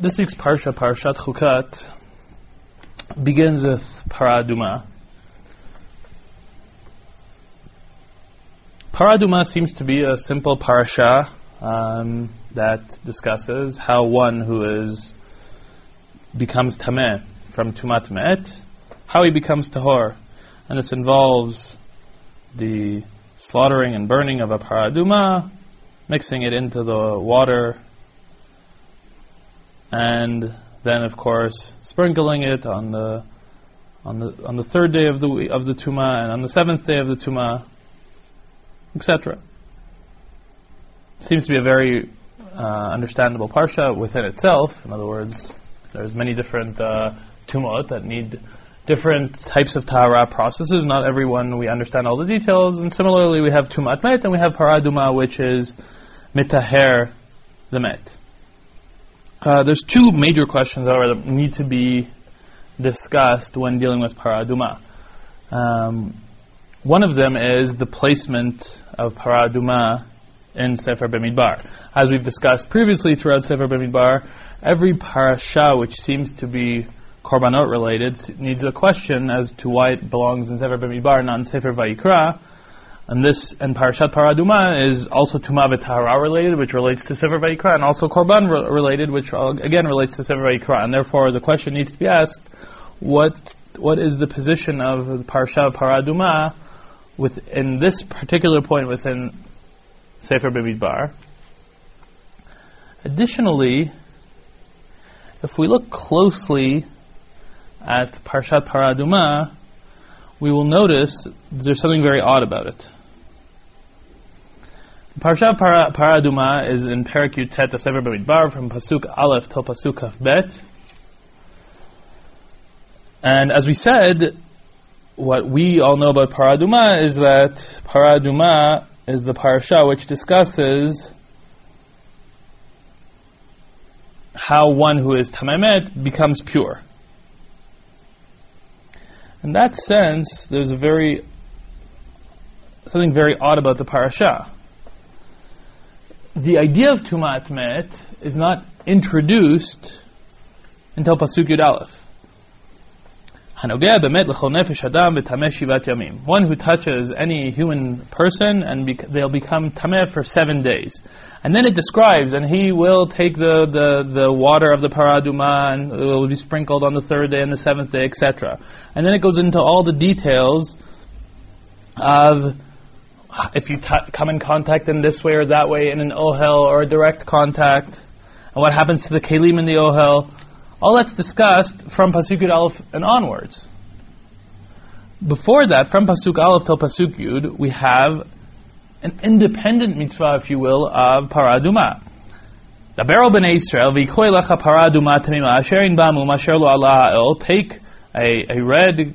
This week's Parsha, Parshat Chukat, begins with Paraduma. Paraduma seems to be a simple parsha um, that discusses how one who is becomes tameh from tumat met, how he becomes tahor, and this involves the slaughtering and burning of a paraduma, mixing it into the water and then of course sprinkling it on the on the on the third day of the of the tuma and on the seventh day of the tuma, etc. Seems to be a very uh, understandable parsha within itself. In other words, there's many different uh, tumot that need different types of tahara processes. Not everyone we understand all the details. And similarly, we have tumat met and we have paraduma, which is mitaher the met. Uh, there's two major questions that need to be discussed when dealing with paraduma. Um, one of them is the placement of paraduma in Sefer Bemidbar. As we've discussed previously throughout Sefer Bemidbar, every parasha which seems to be korbanot related needs a question as to why it belongs in Sefer Bemidbar, not in Sefer Vayikra. And this and Parashat Paraduma is also Tuma V'Tahara related, which relates to Sefer Vayikra, and also Korban re- related, which uh, again relates to Sefer Vayikra. And therefore, the question needs to be asked: What what is the position of the Parashat Paraduma within this particular point within Sefer Bemidbar? Additionally, if we look closely at Parshat Paraduma, we will notice there's something very odd about it. Parsha Para, is in Perak Yutet of Sefer Bamidbar from Pasuk Aleph till Pasuk Bet. And as we said, what we all know about Paraduma is that Paraduma is the parsha which discusses how one who is tamamet becomes pure. In that sense, there's a very something very odd about the parasha the idea of Tumat Met is not introduced until Pasuk Yud Aleph. One who touches any human person and they'll become tameh for seven days. And then it describes, and he will take the, the, the water of the paraduma and it will be sprinkled on the third day and the seventh day, etc. And then it goes into all the details of if you t- come in contact in this way or that way in an ohel or a direct contact, and what happens to the kelim in the ohel, all that's discussed from Pasuk Yud Aleph and onwards. Before that, from Pasuk Aleph till Pasuk Yud, we have an independent mitzvah, if you will, of paraduma. Daber b'nei Israel v'ikoy lecha paraduma tamima asher in bamu masher lo Allah take a, a red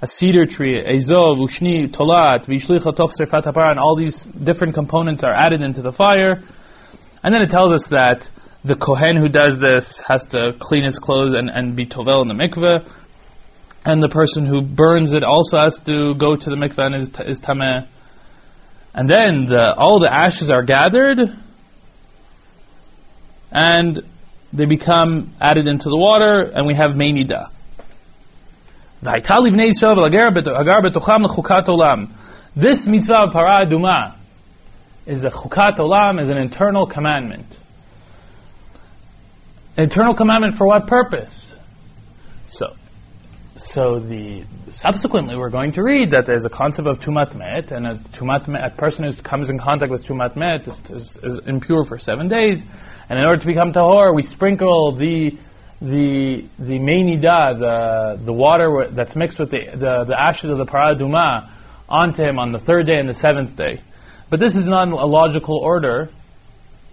a cedar tree, a zov, ushni, tolat, vishlicha tof serfat and all these different components are added into the fire. And then it tells us that the kohen who does this has to clean his clothes and, and be tovel in the mikveh. And the person who burns it also has to go to the mikveh and is, is tameh. And then the, all the ashes are gathered and they become added into the water and we have meinida. This mitzvah of para aduma is a chukat olam, is an internal commandment. Internal commandment for what purpose? So, so the subsequently we're going to read that there's a concept of tumat met, and a tumat met, a person who comes in contact with tumat met is, is, is impure for seven days, and in order to become tahor, we sprinkle the the the mainida, the the water that's mixed with the, the, the ashes of the paraduma onto him on the third day and the seventh day. But this is not a logical order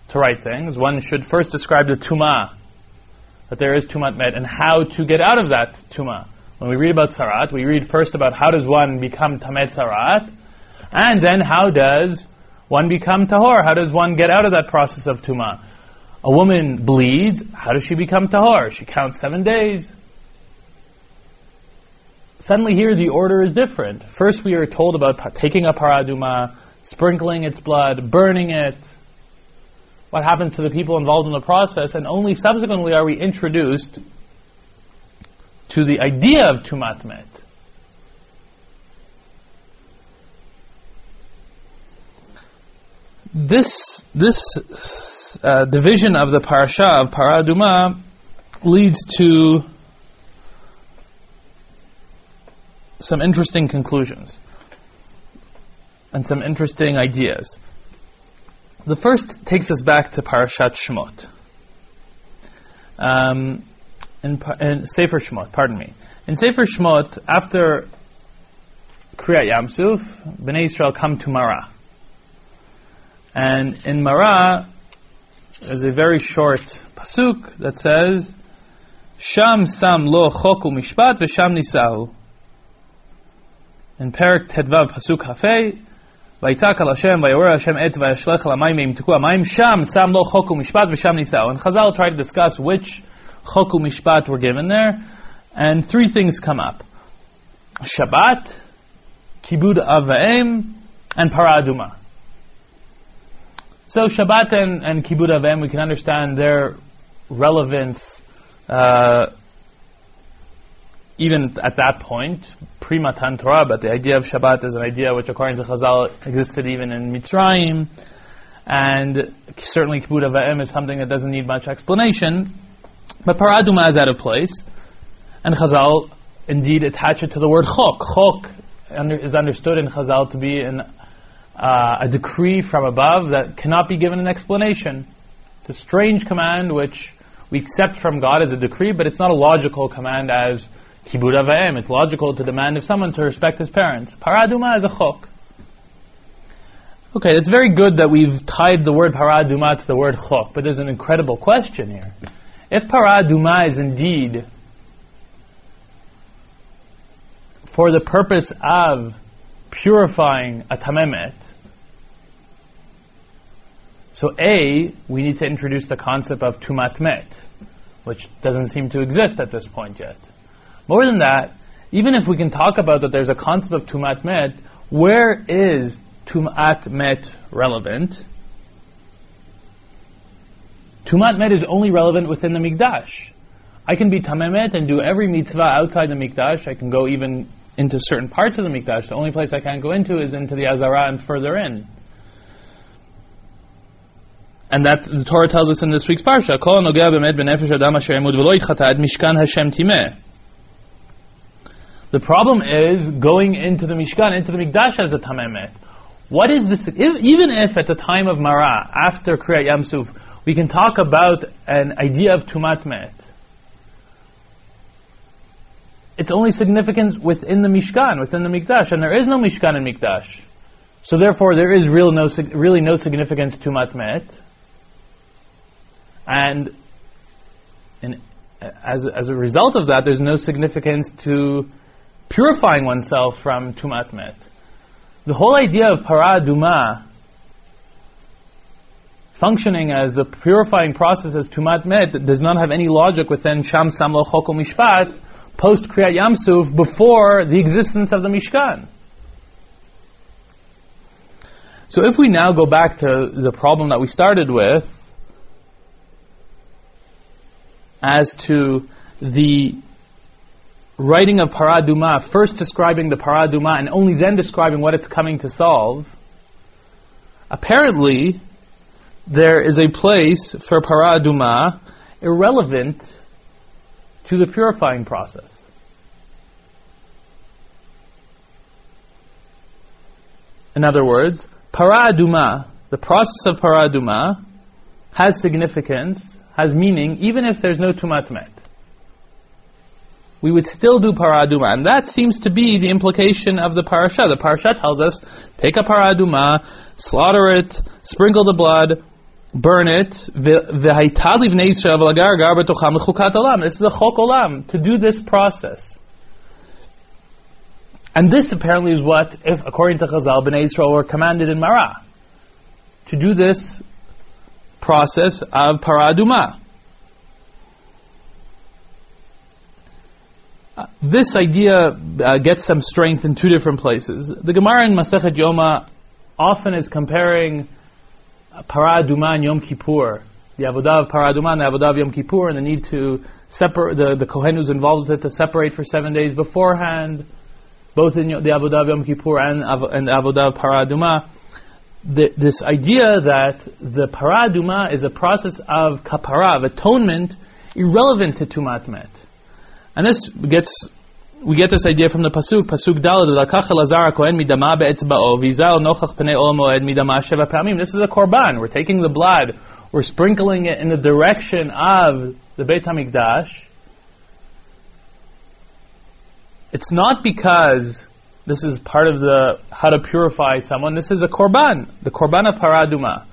to write things. One should first describe the tuma, that there is tumat met, and how to get out of that tuma. When we read about tzarat, we read first about how does one become tamet tzarat, and then how does one become tahor? How does one get out of that process of tuma? A woman bleeds. How does she become tahor? She counts seven days. Suddenly here the order is different. First we are told about taking a paraduma, sprinkling its blood, burning it, what happens to the people involved in the process, and only subsequently are we introduced to the idea of tumat This this uh, division of the parasha of paraduma leads to some interesting conclusions and some interesting ideas. The first takes us back to Parashat Shemot. Um, in, in Sefer Shemot, pardon me. In Sefer Shemot, after Kriyat Yamsuf, Bnei Israel come to Marah. And in Marah, there's a very short pasuk that says, Sham sam lo choku mishpat v'sham nisahu. In Perak Tedvav pasuk hafei, ויצעק על השם, ויעורר השם עץ, וישלך על המים וימתקו המים, שם שם לו חוק ומשפט ושם נישאו. And Chazal tried to discuss which chok mishpat were given there, and three things come up. Shabbat, Kibud Avaim, and Paraduma. So Shabbat and, and Kibud Avaim, we can understand their relevance uh, even at that point, pre Matan Torah, but the idea of Shabbat is an idea which, according to Chazal, existed even in Mitzrayim, and certainly Kibud Avayim is something that doesn't need much explanation. But Paraduma is out of place, and Chazal indeed attach it to the word Chok. Chok under, is understood in Chazal to be an, uh, a decree from above that cannot be given an explanation. It's a strange command which we accept from God as a decree, but it's not a logical command as Kibud Avayim. It's logical to demand of someone to respect his parents. Paraduma is a chok. Okay, it's very good that we've tied the word paraduma to the word chok, but there's an incredible question here. If paraduma is indeed for the purpose of purifying a tamemet, so A, we need to introduce the concept of tumatmet, which doesn't seem to exist at this point yet. More than that, even if we can talk about that there's a concept of tumatmet, where is tumatmet relevant? Tumatmet is only relevant within the Mikdash. I can be Tamemet and do every mitzvah outside the Mikdash. I can go even into certain parts of the Mikdash. The only place I can't go into is into the Azara and further in. And that the Torah tells us in this week's parsha, "Kol mishkan Hashem timeh." The problem is going into the Mishkan, into the Mikdash as a Tamemet. What is this? If, even if at the time of Mara, after Kriyat Yamsuf, we can talk about an idea of Tumat Met, its only significance within the Mishkan, within the Mikdash, and there is no Mishkan and Mikdash. So therefore, there is real no, really no significance to Matmet. And in, as, as a result of that, there's no significance to purifying oneself from tumat met. The whole idea of paraduma functioning as the purifying process as tumat met does not have any logic within sham samlo choko mishpat post kriyat yamsuf before the existence of the mishkan. So if we now go back to the problem that we started with, as to the writing of paraduma, first describing the paraduma and only then describing what it's coming to solve, apparently there is a place for paraduma irrelevant to the purifying process. In other words, paraduma, the process of paraduma, has significance, has meaning, even if there's no tumat met we would still do paraduma. And that seems to be the implication of the parasha. The parasha tells us, take a paraduma, slaughter it, sprinkle the blood, burn it, This is a chok olam, to do this process. And this apparently is what, if according to Chazal, Bnei Israel were commanded in Marah to do this process of paraduma. Uh, this idea uh, gets some strength in two different places. The Gemara in Masechet Yoma often is comparing paraduma and Yom Kippur, the avodah of paraduma and the avodah of Yom Kippur, and the need to separate the the kohen who's involved with it to separate for seven days beforehand both in the Avodah of Yom Kippur and, and the Avodah of Paraduma, this idea that the Paraduma is a process of kapara, of atonement, irrelevant to Tumat Met. And this gets, we get this idea from the Pasuk, Pasuk Dalad, Lakach Elazar Kohen midama be'etzba'o, vizal nochach pnei ol moed midama sheva pamim. This is a korban. We're taking the blood, we're sprinkling it in the direction of the Beit HaMikdash, it's not because this is part of the how to purify someone. This is a korban, the korban of paraduma.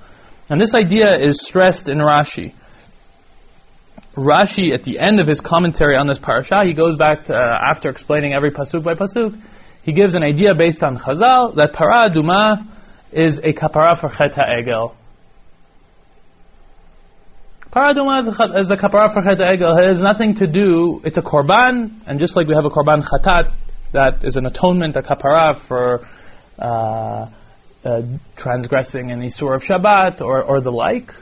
And this idea is stressed in Rashi. Rashi, at the end of his commentary on this parasha, he goes back to, uh, after explaining every pasuk by pasuk, he gives an idea based on Chazal that paraduma is a kapara for chet egel. Paraduma is a, is a kapara for chet egel. It has nothing to do, it's a korban, and just like we have a korban chatat, that is an atonement, a kapara for uh, uh, transgressing an Isur of Shabbat or, or the like.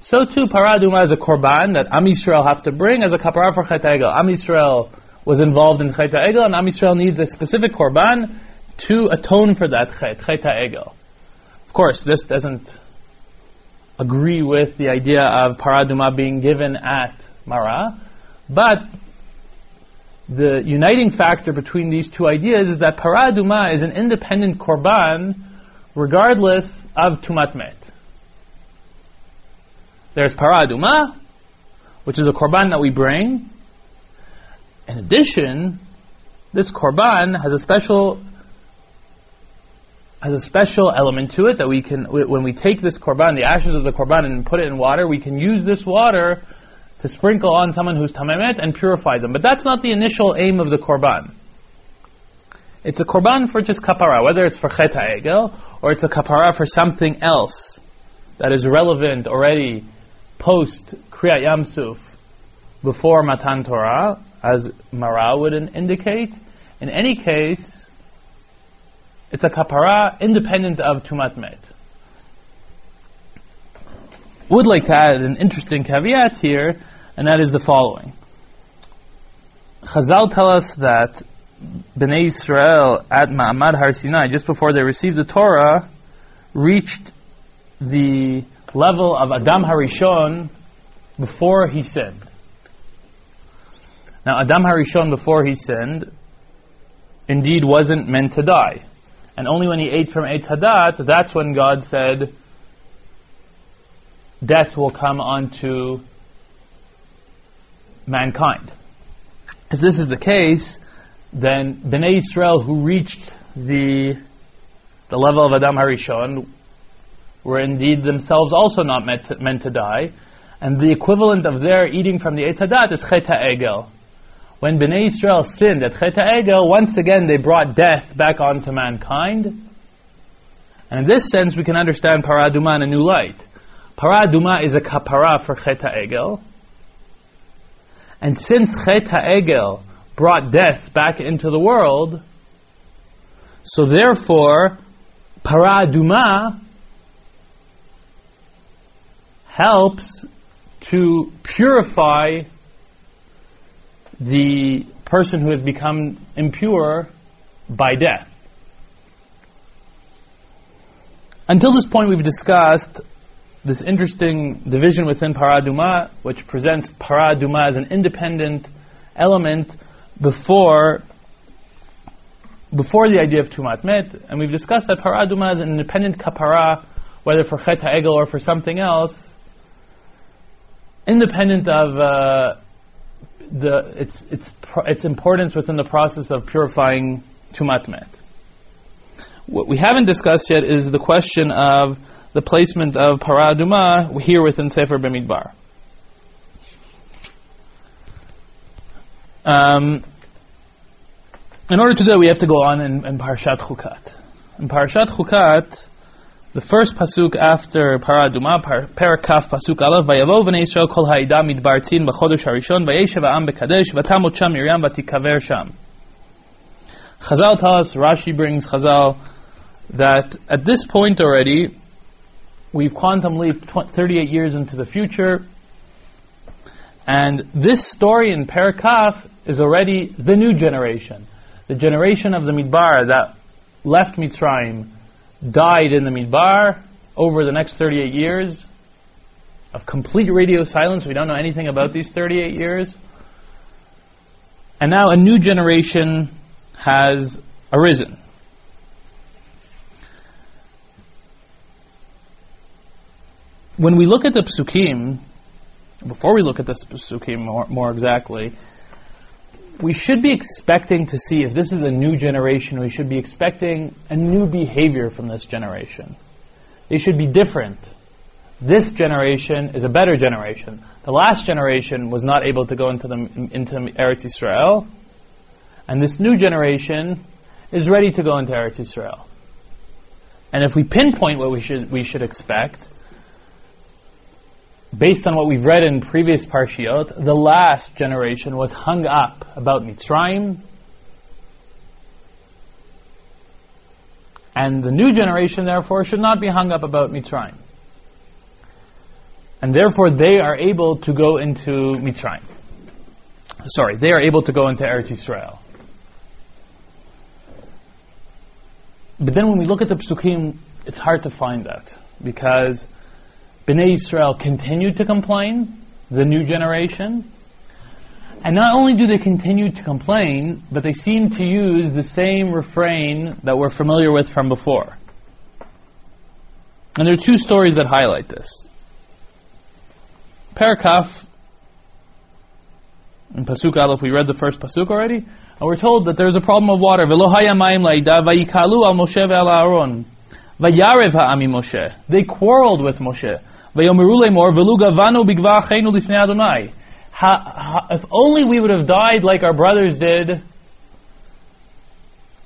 So too, paraduma is a korban that Am Yisrael have to bring as a kapara for chet egel. Am Yisrael was involved in chet egel, and Am Yisrael needs a specific korban to atone for that chet, chet egel. Of course, this doesn't agree with the idea of paraduma being given at Mara, but the uniting factor between these two ideas is that paraduma is an independent korban regardless of tumat met. There's paraduma, which is a korban that we bring. In addition, this korban has a special has a special element to it that we can, when we take this korban, the ashes of the korban, and put it in water, we can use this water to sprinkle on someone who's tamamet and purify them. But that's not the initial aim of the korban. It's a korban for just kapara, whether it's for chet egel or it's a kapara for something else that is relevant already post kriyat yamsuf before matan Torah, as Mara would indicate. In any case, it's a kapara independent of tumat met. Would like to add an interesting caveat here, and that is the following. Chazal tell us that Bnei Israel at Ma'amad Har Sinai, just before they received the Torah, reached the level of Adam Harishon before he sinned. Now, Adam Harishon before he sinned, indeed wasn't meant to die. And only when he ate from Eitz Hadat, that's when God said, death will come onto mankind. If this is the case, then Bnei Israel who reached the the level of Adam Harishon were indeed themselves also not meant to, meant to die, and the equivalent of their eating from the Eitz Hadat is Chet Egel when Bnei Israel sinned at Chet Egel, once again they brought death back onto mankind. And in this sense, we can understand Paraduma in a new light. Paraduma is a kapara for Chet Egel. And since Chet Egel brought death back into the world, so therefore, Paraduma helps to purify the person who has become impure by death. Until this point, we've discussed this interesting division within paraduma, which presents paraduma as an independent element before before the idea of tumat met, and we've discussed that paraduma is an independent kapara, whether for chet egel or for something else, independent of uh, the its its its importance within the process of purifying tumat met. What we haven't discussed yet is the question of the placement of paraduma here within Sefer Bamidbar. Um, in order to do that, we have to go on in, in Parshat Chukat. In Parashat Chukat, the first pasuk after Paraduma, Parakaf pasuk Aleph, Vayavo v'nei Yisrael kol ha'ida midbar tzin b'chodesh harishon, v'yeshev ha'am b'kadesh, v'tamot sham Miriam v'tikaver sham. Chazal tell us, Rashi brings Chazal, that at this point already, we've quantum leaped 38 years into the future, and this story in Parakaf is already the new generation. The generation of the Midbar that left Mitzrayim, died in the Midbar over the next 38 years of complete radio silence. We don't know anything about these 38 years. And now a new generation has arisen. When we look at the psukim, before we look at the psukim more, more exactly, we should be expecting to see, if this is a new generation, we should be expecting a new behavior from this generation. They should be different. This generation is a better generation. The last generation was not able to go into, the, into Eretz Israel, and this new generation is ready to go into Eretz Israel. And if we pinpoint what we should, we should expect, based on what we've read in previous parshiot, the last generation was hung up about Mitzrayim, and the new generation, therefore, should not be hung up about Mitzrayim. And therefore, they are able to go into Mitzrayim. Sorry, they are able to go into Eretz Israel. But then when we look at the psukim, it's hard to find that because Bnei Israel continued to complain, the new generation. And not only do they continue to complain, but they seem to use the same refrain that we're familiar with from before. And there are two stories that highlight this. Parakaf, in Pasuk Aleph, we read the first Pasuk already, and we're told that there's a problem of water. They quarreled with Moshe. If only we would have died like our brothers did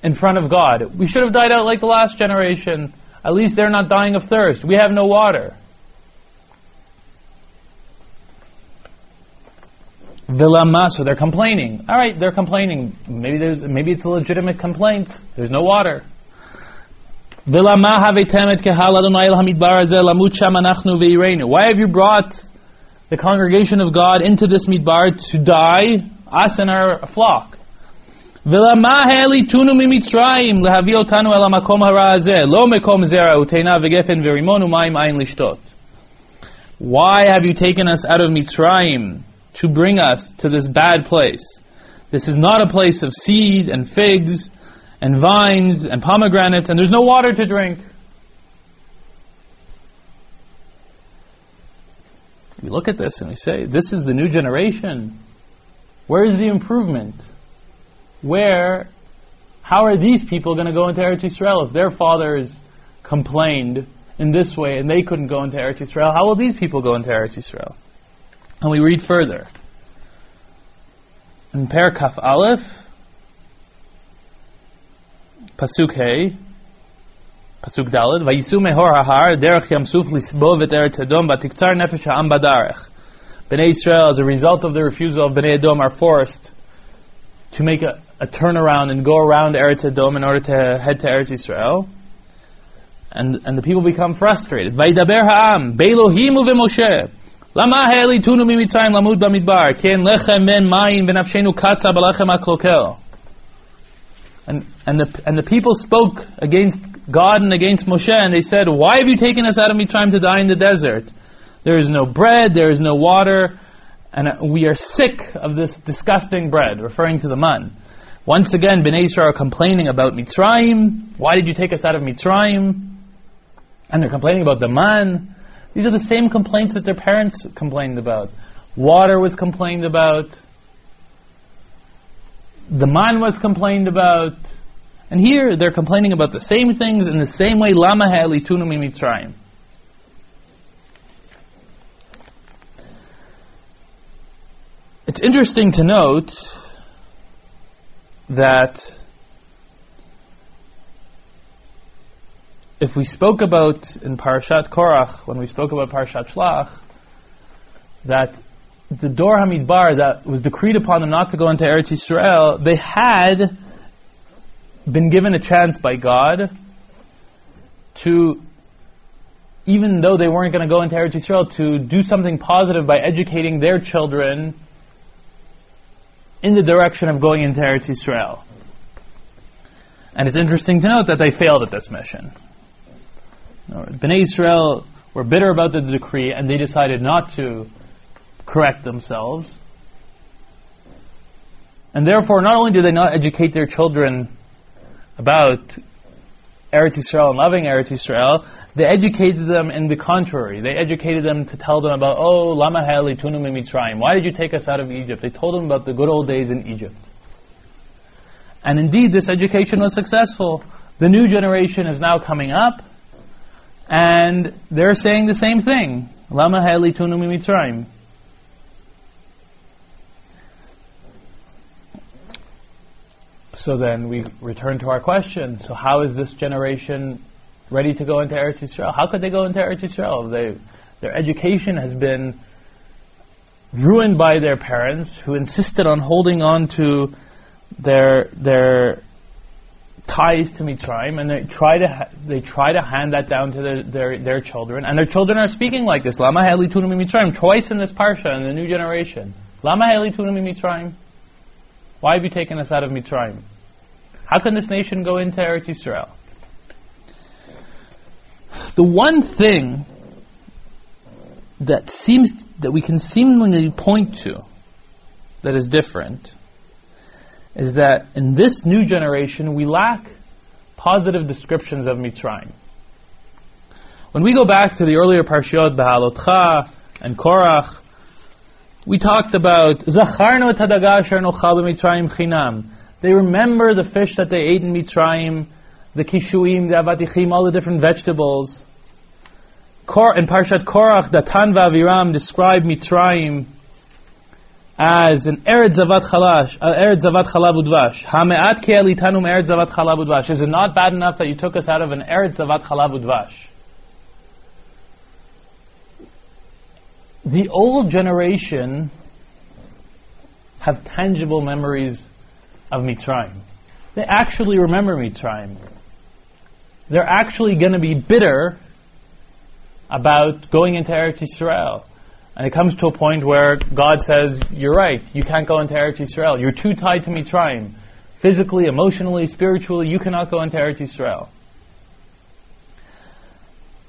in front of God. We should have died out like the last generation. At least they're not dying of thirst. We have no water. Vilama, so they're complaining. All right, they're complaining. Maybe there's maybe it's a legitimate complaint. There's no water. Why have you brought the congregation of God into this midbar to die, us and our flock? Why have you taken us out of Mitzrayim to bring us to this bad place? This is not a place of seed and figs, and vines and pomegranates, and there's no water to drink. We look at this and we say, this is the new generation. Where is the improvement? Where, how are these people going to go into Eretz Yisrael if their fathers complained in this way and they couldn't go into Eretz Yisrael? How will these people go into Eretz Yisrael? And we read further. In Parakaf Aleph, Pasuk Hey, Pasuk Dalad, Vayisu mehor hahar, derech yamsuf lisbo vet eretz but batiktzar nefesh ha'am badarech. Bnei Israel, as a result of the refusal of Bnei Edom, are forced to make a, a turnaround and go around Eretz Edom in order to head to Eretz Israel. And, and the people become frustrated. Vaidaber ha'am, be'elohim uve'moshe. Lama ha'elitunu mimitzayim lamud bamidbar, ken lechem men mayim v'nafshenu katza b'lachem. And, and, the, and the people spoke against God and against Moshe, and they said, Why have you taken us out of Mitzrayim to die in the desert? There is no bread, there is no water, and we are sick of this disgusting bread, referring to the man. Once again, Bnei Israel are complaining about Mitzrayim. Why did you take us out of Mitzrayim? And they're complaining about the man. These are the same complaints that their parents complained about. Water was complained about the man was complained about. And here they're complaining about the same things in the same way. Lama ha'elitunu mimitzrayim. It's interesting to note that if we spoke about in Parashat Korach, when we spoke about Parashat Shlach, that the Dor Hamidbar that was decreed upon them not to go into Eretz Yisrael, they had been given a chance by God to, even though they weren't going to go into Eretz Yisrael, to do something positive by educating their children in the direction of going into Eretz Yisrael. And it's interesting to note that they failed at this mission. Bnei Israel were bitter about the decree and they decided not to correct themselves. And therefore, not only did they not educate their children about Eretz Yisrael and loving Eretz Yisrael, they educated them in the contrary. They educated them to tell them about, oh, lama tunu mitzrayim. Why did you take us out of Egypt? They told them about the good old days in Egypt. And indeed, this education was successful. The new generation is now coming up, and they're saying the same thing. Lama tunu mitzrayim. So then we return to our question. So how is this generation ready to go into Eretz Yisrael? How could they go into Eretz Yisrael? They, their education has been ruined by their parents who insisted on holding on to their their ties to Mitzrayim, and they try to ha- they try to hand that down to their, their, their children, and their children are speaking like this. Lama Mitzrayim twice in this parsha in the new generation. Lama Mitzrayim. Why have you taken us out of Mitzrayim? How can this nation go into Eretz Yisrael? The one thing that seems that we can seemingly point to that is different is that in this new generation we lack positive descriptions of Mitzrayim. When we go back to the earlier parshiot Behalotcha and Korach, we talked about Zacharno Tadagasher Nochal Mitzrayim Chinam. They remember the fish that they ate in Mitzrayim, the kishuim, the avatichim, all the different vegetables. In Parshat Korach, Datan Aviram describe Mitzrayim as an Eretz Zavat Chalash, uh, Eretz Zavat Chalav Udvash. Hame'at ke'elitanum Eretz Zavat Chalav Udvash. Is it not bad enough that you took us out of an Eretz Zavat Chalav The old generation have tangible memories of Mitzrayim. They actually remember Mitzrayim. They're actually going to be bitter about going into Eretz Yisrael. And it comes to a point where God says, You're right, you can't go into Eretz Yisrael. You're too tied to Mitzrayim. Physically, emotionally, spiritually, you cannot go into Eretz Yisrael.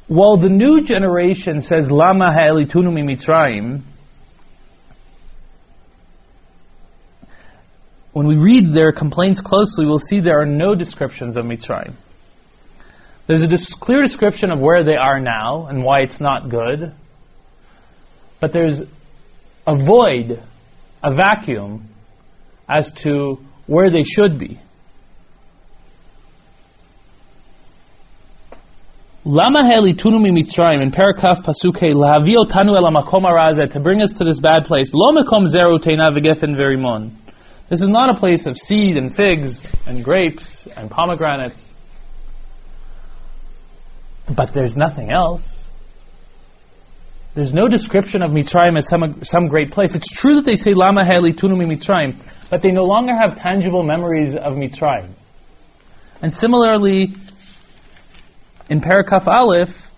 While the new generation says, Lama ha'elitunu mi Mitzrayim, when we read their complaints closely, we'll see there are no descriptions of Mitzrayim. There's a dis- clear description of where they are now and why it's not good, but there's a void, a vacuum, as to where they should be. Lama heli tunumi mitzrayim in Parakaf Pasuke lahavio tanu el to bring us to this bad place. Lo mekom zeru teina v'gefen verimon. This is not a place of seed and figs and grapes and pomegranates. But there's nothing else. There's no description of Mitzrayim as some, some great place. It's true that they say Lama Heli Tunumi Mitzrayim, but they no longer have tangible memories of Mitzrayim. And similarly, in Parakaf Aleph,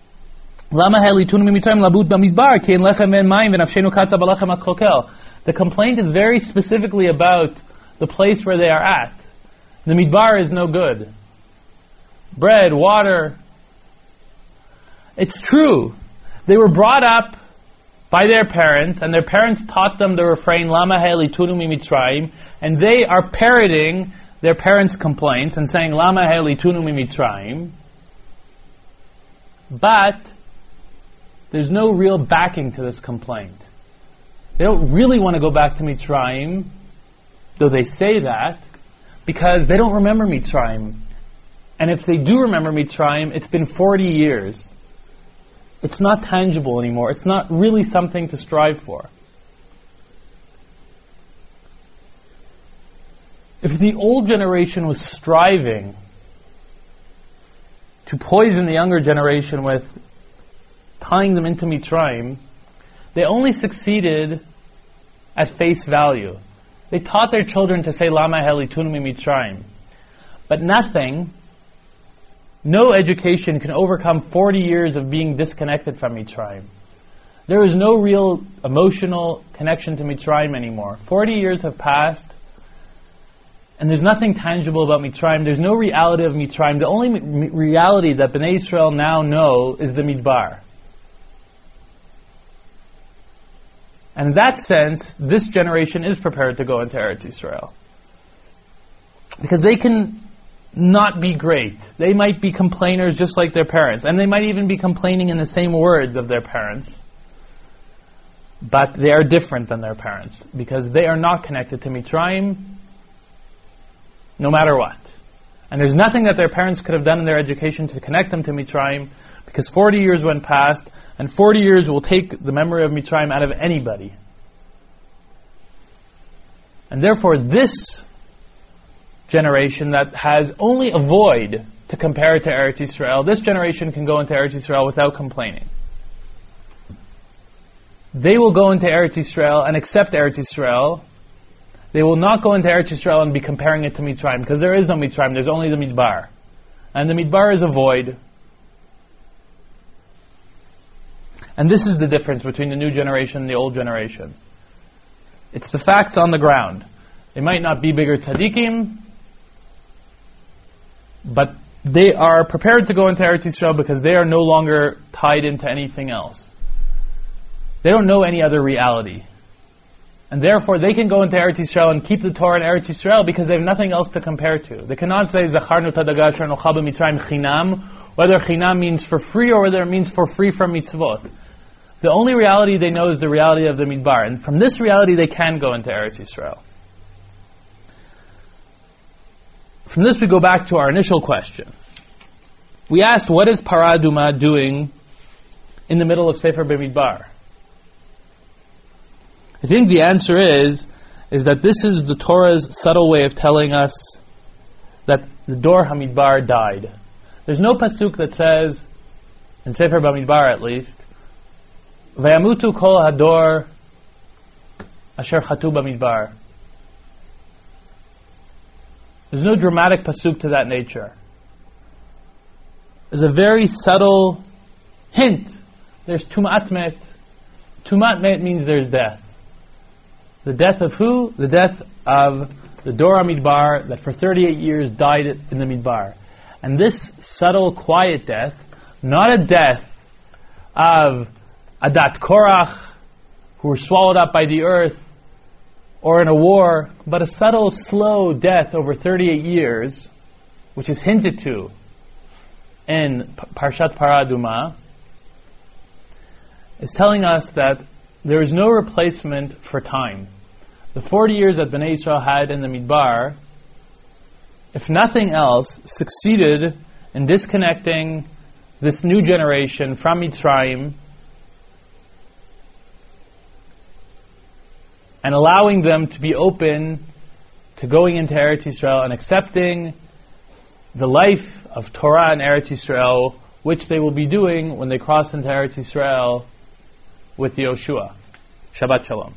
The complaint is very specifically about the place where they are at. The midbar is no good. Bread, water. It's true. They were brought up by their parents, and their parents taught them the refrain, Lama Heli and they are parroting their parents' complaints and saying, Lama Heli Tunumi Mitzrayim. But there's no real backing to this complaint. They don't really want to go back to Mitzrayim though they say that, because they don't remember Mitzrayim. And if they do remember Mitzrayim, it's been 40 years. It's not tangible anymore. It's not really something to strive for. If the old generation was striving to poison the younger generation with tying them into Mitzrayim, they only succeeded at face value. They taught their children to say Lama Helitunmi Mitzrayim. But nothing, no education can overcome 40 years of being disconnected from Mitzrayim. There is no real emotional connection to Mitzrayim anymore. 40 years have passed, and there's nothing tangible about Mitzrayim. There's no reality of Mitzrayim. The only m- reality that Bnei Israel now know is the Midbar. And in that sense, this generation is prepared to go into Eretz Israel. Because they can not be great. They might be complainers just like their parents. And they might even be complaining in the same words of their parents. But they are different than their parents. Because they are not connected to Mitzrayim no matter what. And there's nothing that their parents could have done in their education to connect them to Mitzrayim because 40 years went past and 40 years will take the memory of Mitzrayim out of anybody. And therefore, this generation that has only a void to compare it to Eretz Yisrael, this generation can go into Eretz Yisrael without complaining. They will go into Eretz Yisrael and accept Eretz Yisrael. They will not go into Eretz Yisrael and be comparing it to Mitzrayim, because there is no Mitzrayim, there's only the Midbar. And the Midbar is a void, And this is the difference between the new generation and the old generation. It's the facts on the ground. They might not be bigger tzaddikim, but they are prepared to go into Eretz Yisrael because they are no longer tied into anything else. They don't know any other reality. And therefore, they can go into Eretz Yisrael and keep the Torah in Eretz Yisrael because they have nothing else to compare to. They cannot say, Zacharnu tadagasher nochaba mitzrayim chinam, whether chinam means for free or whether it means for free from mitzvot. The only reality they know is the reality of the Midbar. And from this reality, they can go into Eretz Yisrael. From this, we go back to our initial question. We asked, what is Paraduma doing in the middle of Sefer Bemidbar? I think the answer is, is that this is the Torah's subtle way of telling us that the Dor Hamidbar died. There's no pasuk that says, in Sefer Bamidbar at least, Vayamutu kol hador asher chatu bamidbar. There's no dramatic pasuk to that nature. There's a very subtle hint. There's tumat met. Tumat met means there's death. The death of who? The death of the Dor Hamidbar that for 38 years died in the Midbar. And this subtle, quiet death, not a death of Adat Korach, who were swallowed up by the earth, or in a war, but a subtle, slow death over 38 years, which is hinted to in Parshat Paraduma, is telling us that there is no replacement for time. The 40 years that Bnei Israel had in the Midbar, if nothing else, succeeded in disconnecting this new generation from Mitzrayim and allowing them to be open to going into Eretz Yisrael and accepting the life of Torah and Eretz Yisrael, which they will be doing when they cross into Eretz Yisrael with the Yoshua. Shabbat Shalom.